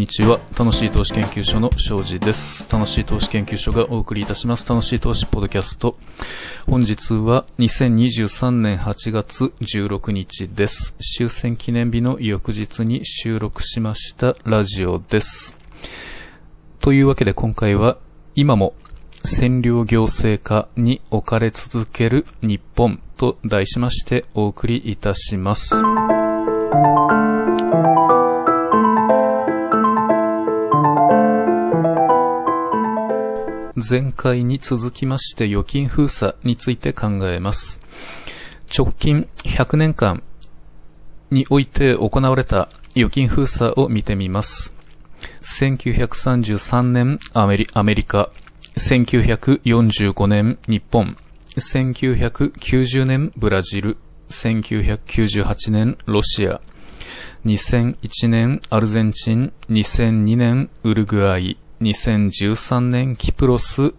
にちは。楽しい投資研究所の庄司です。楽しい投資研究所がお送りいたします。楽しい投資ポッドキャスト。本日は2023年8月16日です。終戦記念日の翌日に収録しましたラジオです。というわけで今回は今も占領行政下に置かれ続ける日本と題しましてお送りいたします。前回に続きまして預金封鎖について考えます。直近100年間において行われた預金封鎖を見てみます。1933年アメリアメリカ、1945年日本、1990年ブラジル、1998年ロシア、2001年アルゼンチン、2002年ウルグアイ、2013年キプロス、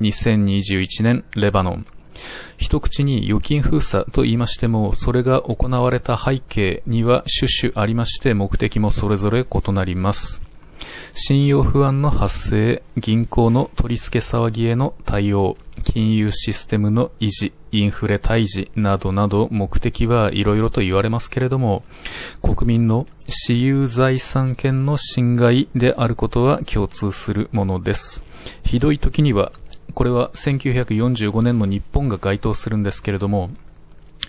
2021年レバノン。一口に預金封鎖と言いましても、それが行われた背景には種々ありまして、目的もそれぞれ異なります。信用不安の発生、銀行の取り付け騒ぎへの対応、金融システムの維持、インフレ退治などなど目的はいろいろと言われますけれども、国民の私有財産権の侵害であることは共通するものです。ひどい時には、これは1945年の日本が該当するんですけれども、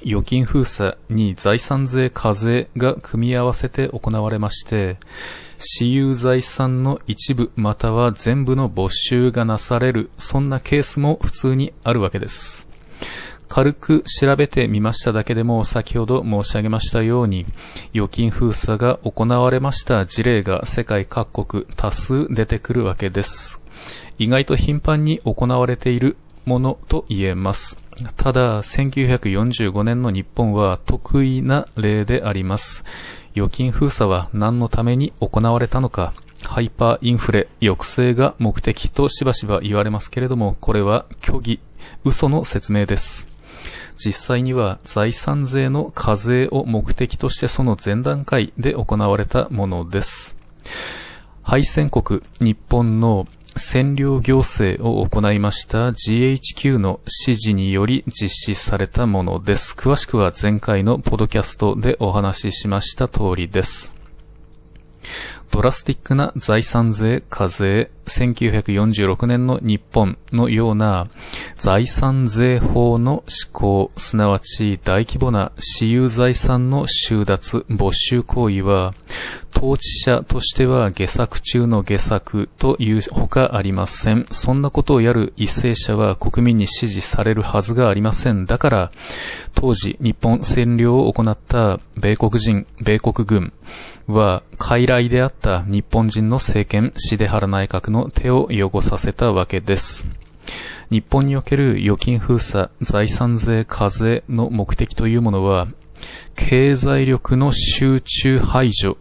預金封鎖に財産税課税が組み合わせて行われまして、私有財産の一部または全部の没収がなされる、そんなケースも普通にあるわけです。軽く調べてみましただけでも先ほど申し上げましたように預金封鎖が行われました事例が世界各国多数出てくるわけです。意外と頻繁に行われているものと言えます。ただ、1945年の日本は得意な例であります。預金封鎖は何のために行われたのか、ハイパーインフレ抑制が目的としばしば言われますけれども、これは虚偽、嘘の説明です。実際には財産税の課税を目的としてその前段階で行われたものです。敗戦国日本の占領行政を行いました GHQ の指示により実施されたものです。詳しくは前回のポドキャストでお話ししました通りです。ドラスティックな財産税課税、1946年の日本のような財産税法の施行、すなわち大規模な私有財産の収奪、没収行為は、統治者としては下作中の下作というほかありません。そんなことをやる為政者は国民に支持されるはずがありません。だから、当時日本占領を行った米国人、米国軍は、傀儡であった日本人の政権、シデハラ内閣の手を汚させたわけです。日本における預金封鎖、財産税課税の目的というものは、経済力の集中排除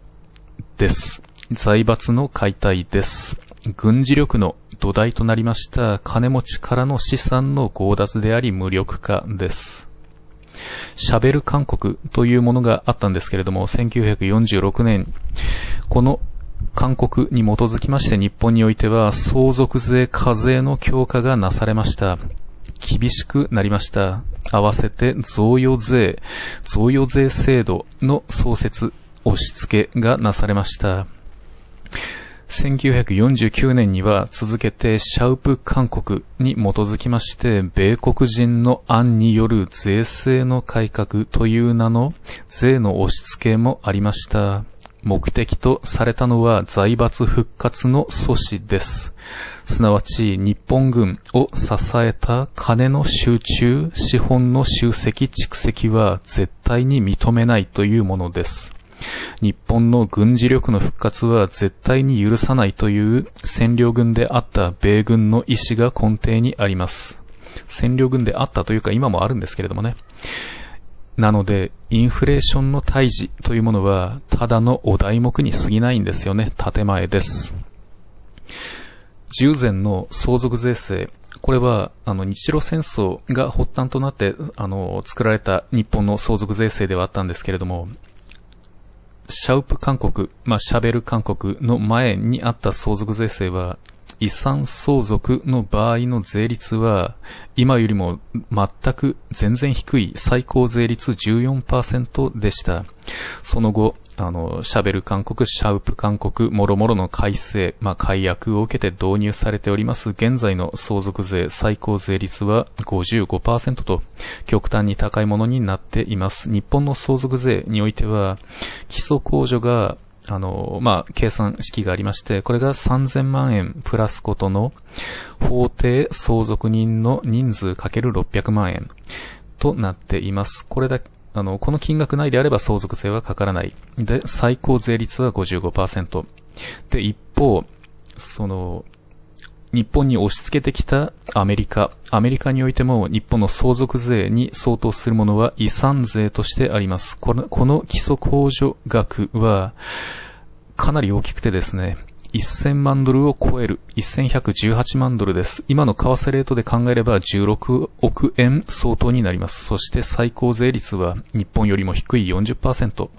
です。財閥の解体です。軍事力の土台となりました金持ちからの資産の強奪であり無力化です。喋る韓国というものがあったんですけれども、1946年、この韓国に基づきまして日本においては相続税課税の強化がなされました。厳しくなりました。合わせて贈与税、贈与税制度の創設、押し付けがなされました。1949年には続けてシャウプ勧告に基づきまして米国人の案による税制の改革という名の税の押し付けもありました。目的とされたのは財閥復活の阻止です。すなわち日本軍を支えた金の集中、資本の集積蓄積は絶対に認めないというものです。日本の軍事力の復活は絶対に許さないという占領軍であった米軍の意思が根底にあります。占領軍であったというか今もあるんですけれどもね。なので、インフレーションの退治というものは、ただのお題目に過ぎないんですよね。建前です。従前の相続税制。これは、あの、日露戦争が発端となって、あの、作られた日本の相続税制ではあったんですけれども、シャウプ韓国、まあ、シャベル韓国の前にあった相続税制は、遺産相続の場合の税率は、今よりも全く全然低い最高税率14%でした。その後、あの、シャベル勧告、シャウプ勧告、もろもろの改正、まあ、解約を受けて導入されております、現在の相続税最高税率は55%と、極端に高いものになっています。日本の相続税においては、基礎控除があの、まあ、計算式がありまして、これが3000万円プラスことの法定相続人の人数かける600万円となっています。これだあの、この金額内であれば相続税はかからない。で、最高税率は55%。で、一方、その、日本に押し付けてきたアメリカ。アメリカにおいても日本の相続税に相当するものは遺産税としてあります。このこの基礎控除額はかなり大きくてですね、1000万ドルを超える1118万ドルです。今の為替レートで考えれば16億円相当になります。そして最高税率は日本よりも低い40%。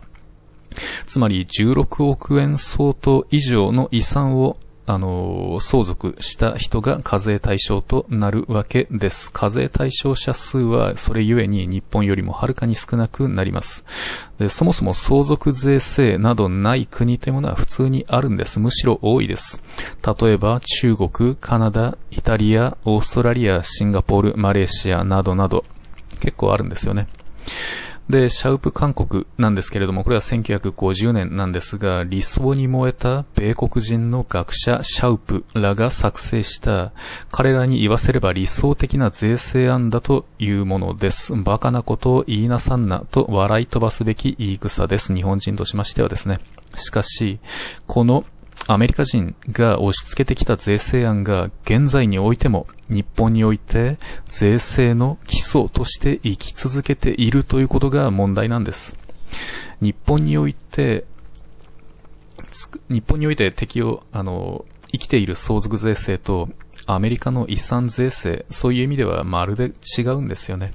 つまり16億円相当以上の遺産をあの、相続した人が課税対象となるわけです。課税対象者数はそれゆえに日本よりもはるかに少なくなります。でそもそも相続税制などない国というものは普通にあるんです。むしろ多いです。例えば中国、カナダ、イタリア、オーストラリア、シンガポール、マレーシアなどなど結構あるんですよね。で、シャウプ韓国なんですけれども、これは1950年なんですが、理想に燃えた米国人の学者シャウプらが作成した、彼らに言わせれば理想的な税制案だというものです。バカなことを言いなさんなと笑い飛ばすべき言い草です。日本人としましてはですね。しかし、このアメリカ人が押し付けてきた税制案が現在においても日本において税制の基礎として生き続けているということが問題なんです。日本において、日本において適用、あの、生きている相続税制とアメリカの遺産税制、そういう意味ではまるで違うんですよね。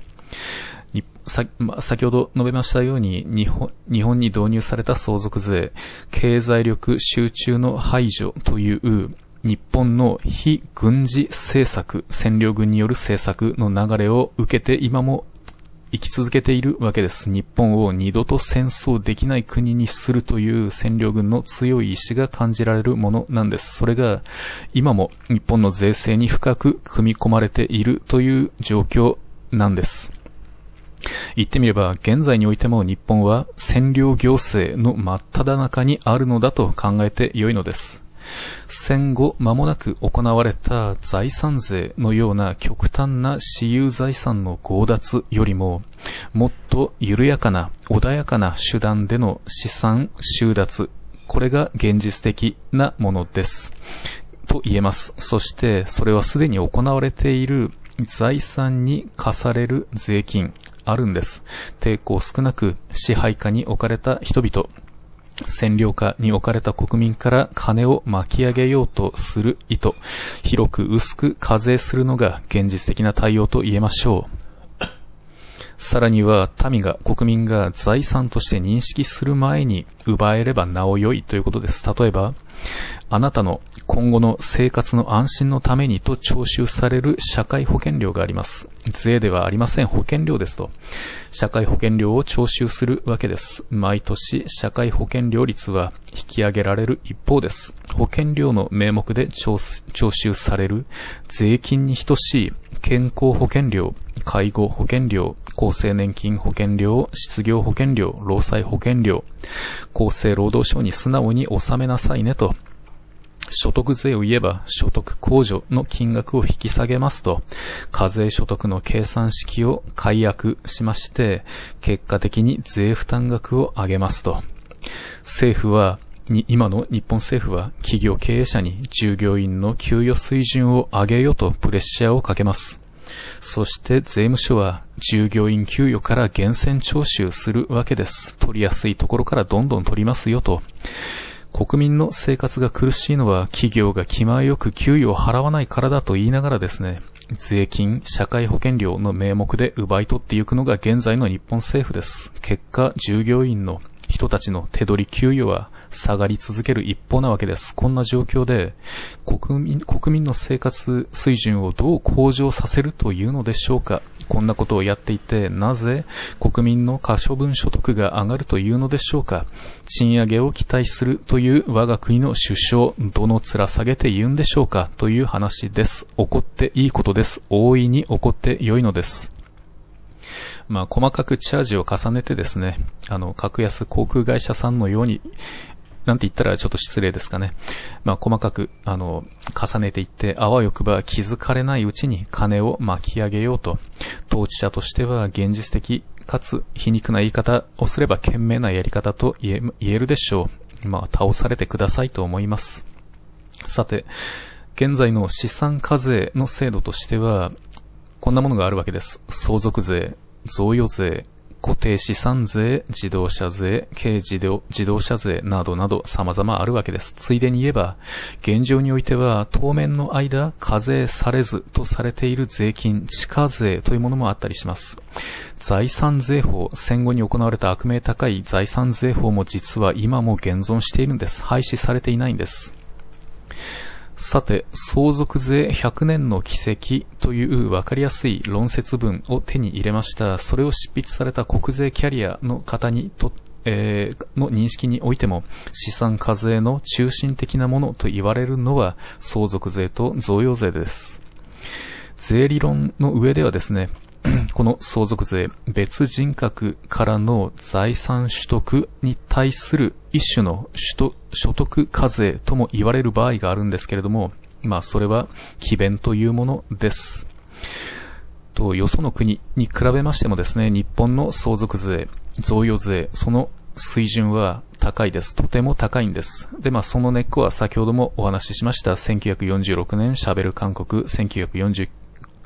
さ、ま先ほど述べましたように日本、日本に導入された相続税、経済力集中の排除という日本の非軍事政策、占領軍による政策の流れを受けて今も生き続けているわけです。日本を二度と戦争できない国にするという占領軍の強い意志が感じられるものなんです。それが今も日本の税制に深く組み込まれているという状況なんです。言ってみれば、現在においても日本は占領行政の真っ只中にあるのだと考えてよいのです。戦後間もなく行われた財産税のような極端な私有財産の強奪よりも、もっと緩やかな、穏やかな手段での資産収奪、これが現実的なものです。と言えます。そして、それはすでに行われている財産に課される税金、あるんです。抵抗少なく支配下に置かれた人々、占領下に置かれた国民から金を巻き上げようとする意図、広く薄く課税するのが現実的な対応と言えましょう。さらには民が、国民が財産として認識する前に奪えればなお良いということです。例えば、あなたの今後の生活の安心のためにと徴収される社会保険料があります。税ではありません。保険料ですと。社会保険料を徴収するわけです。毎年社会保険料率は引き上げられる一方です。保険料の名目で徴収される税金に等しい健康保険料、介護保険料、厚生年金保険料、失業保険料、労災保険料、厚生労働省に素直に納めなさいねと、所得税を言えば所得控除の金額を引き下げますと、課税所得の計算式を解約しまして、結果的に税負担額を上げますと。政府は、今の日本政府は企業経営者に従業員の給与水準を上げよとプレッシャーをかけます。そして税務署は従業員給与から源泉徴収するわけです。取りやすいところからどんどん取りますよと。国民の生活が苦しいのは企業が気前よく給与を払わないからだと言いながらですね、税金、社会保険料の名目で奪い取っていくのが現在の日本政府です。結果、従業員の人たちの手取り給与は下がり続ける一方なわけです。こんな状況で国民国民の生活水準をどう向上させるというのでしょうかこんなことをやっていて、なぜ国民の可処分所得が上がるというのでしょうか賃上げを期待するという我が国の首相、どの面下げて言うんでしょうかという話です。怒っていいことです。大いに怒って良いのです。まあ、細かくチャージを重ねてですね、あの、格安航空会社さんのように、なんて言ったらちょっと失礼ですかね。まあ、細かく、あの、重ねていって、あわよくば気づかれないうちに金を巻き上げようと、統治者としては現実的かつ皮肉な言い方をすれば賢明なやり方と言えるでしょう。まあ、倒されてくださいと思います。さて、現在の資産課税の制度としては、こんなものがあるわけです。相続税、贈与税、固定資産税、自動車税、軽自動自動車税などなど様々あるわけです。ついでに言えば、現状においては当面の間課税されずとされている税金、地価税というものもあったりします。財産税法、戦後に行われた悪名高い財産税法も実は今も現存しているんです。廃止されていないんです。さて、相続税100年の奇跡という分かりやすい論説文を手に入れました。それを執筆された国税キャリアの方にとえー、の認識においても資産課税の中心的なものと言われるのは相続税と贈与税です。税理論の上ではですね、この相続税、別人格からの財産取得に対する一種の所得課税とも言われる場合があるんですけれども、まあそれは奇弁というものです。と、よその国に比べましてもですね、日本の相続税、贈与税、その水準は高いです。とても高いんです。で、まあ、その根っこは先ほどもお話ししました1946年シャベル韓国、1949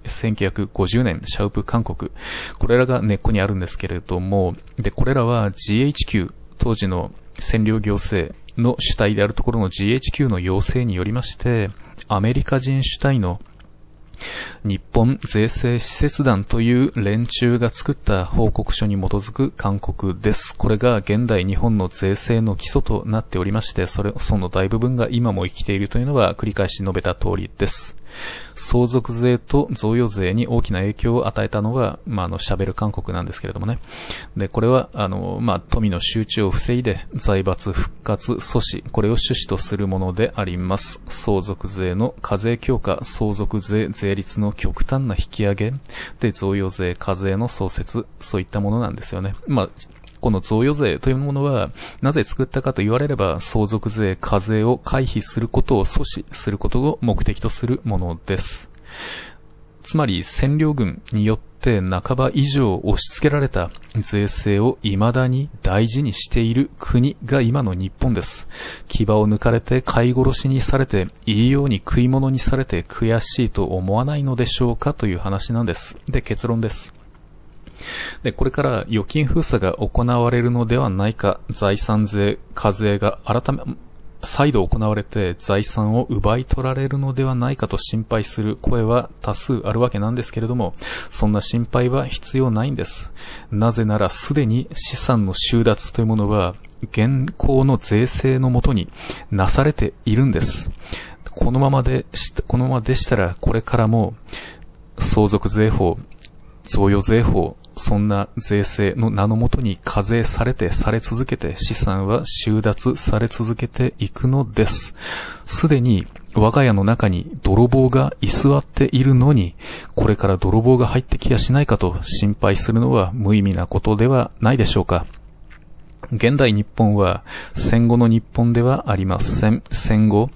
1950年、シャウプ韓国。これらが根っこにあるんですけれども、で、これらは GHQ、当時の占領行政の主体であるところの GHQ の要請によりまして、アメリカ人主体の日本税制施設団という連中が作った報告書に基づく勧告です。これが現代日本の税制の基礎となっておりまして、それ、その大部分が今も生きているというのは繰り返し述べた通りです。相続税と贈与税に大きな影響を与えたのが、まあ、あの、シャベル勧告なんですけれどもね。で、これは、あの、まあ、富の集中を防いで、財閥復活阻止、これを趣旨とするものであります。相続税の課税強化、相続税税率の極端な引き上げ、で、贈与税課税の創設、そういったものなんですよね。まあ、この贈与税というものは、なぜ作ったかと言われれば、相続税、課税を回避することを阻止することを目的とするものです。つまり、占領軍によって半ば以上押し付けられた税制を未だに大事にしている国が今の日本です。牙を抜かれて飼い殺しにされて、いいように食い物にされて悔しいと思わないのでしょうかという話なんです。で、結論です。で、これから預金封鎖が行われるのではないか、財産税、課税が改め、再度行われて財産を奪い取られるのではないかと心配する声は多数あるわけなんですけれども、そんな心配は必要ないんです。なぜならすでに資産の収奪というものは現行の税制のもとになされているんです。このままで、このままでしたらこれからも相続税法、贈与税法、そんな税制の名のもとに課税されてされ続けて資産は収奪され続けていくのです。すでに我が家の中に泥棒が居座っているのに、これから泥棒が入ってきやしないかと心配するのは無意味なことではないでしょうか。現代日本は戦後の日本ではありません。戦後、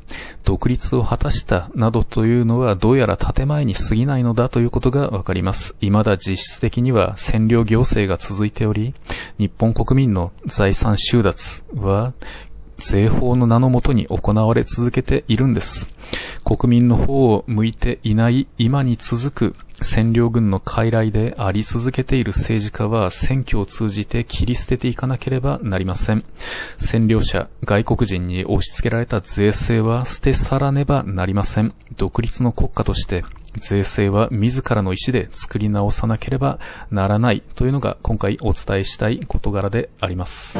独立を果たしたなどというのはどうやら建前に過ぎないのだということがわかります。未だ実質的には占領行政が続いており、日本国民の財産収奪は税法の名のもとに行われ続けているんです。国民の方を向いていない今に続く占領軍の傀儡であり続けている政治家は選挙を通じて切り捨てていかなければなりません。占領者、外国人に押し付けられた税制は捨て去らねばなりません。独立の国家として税制は自らの意思で作り直さなければならないというのが今回お伝えしたい事柄であります。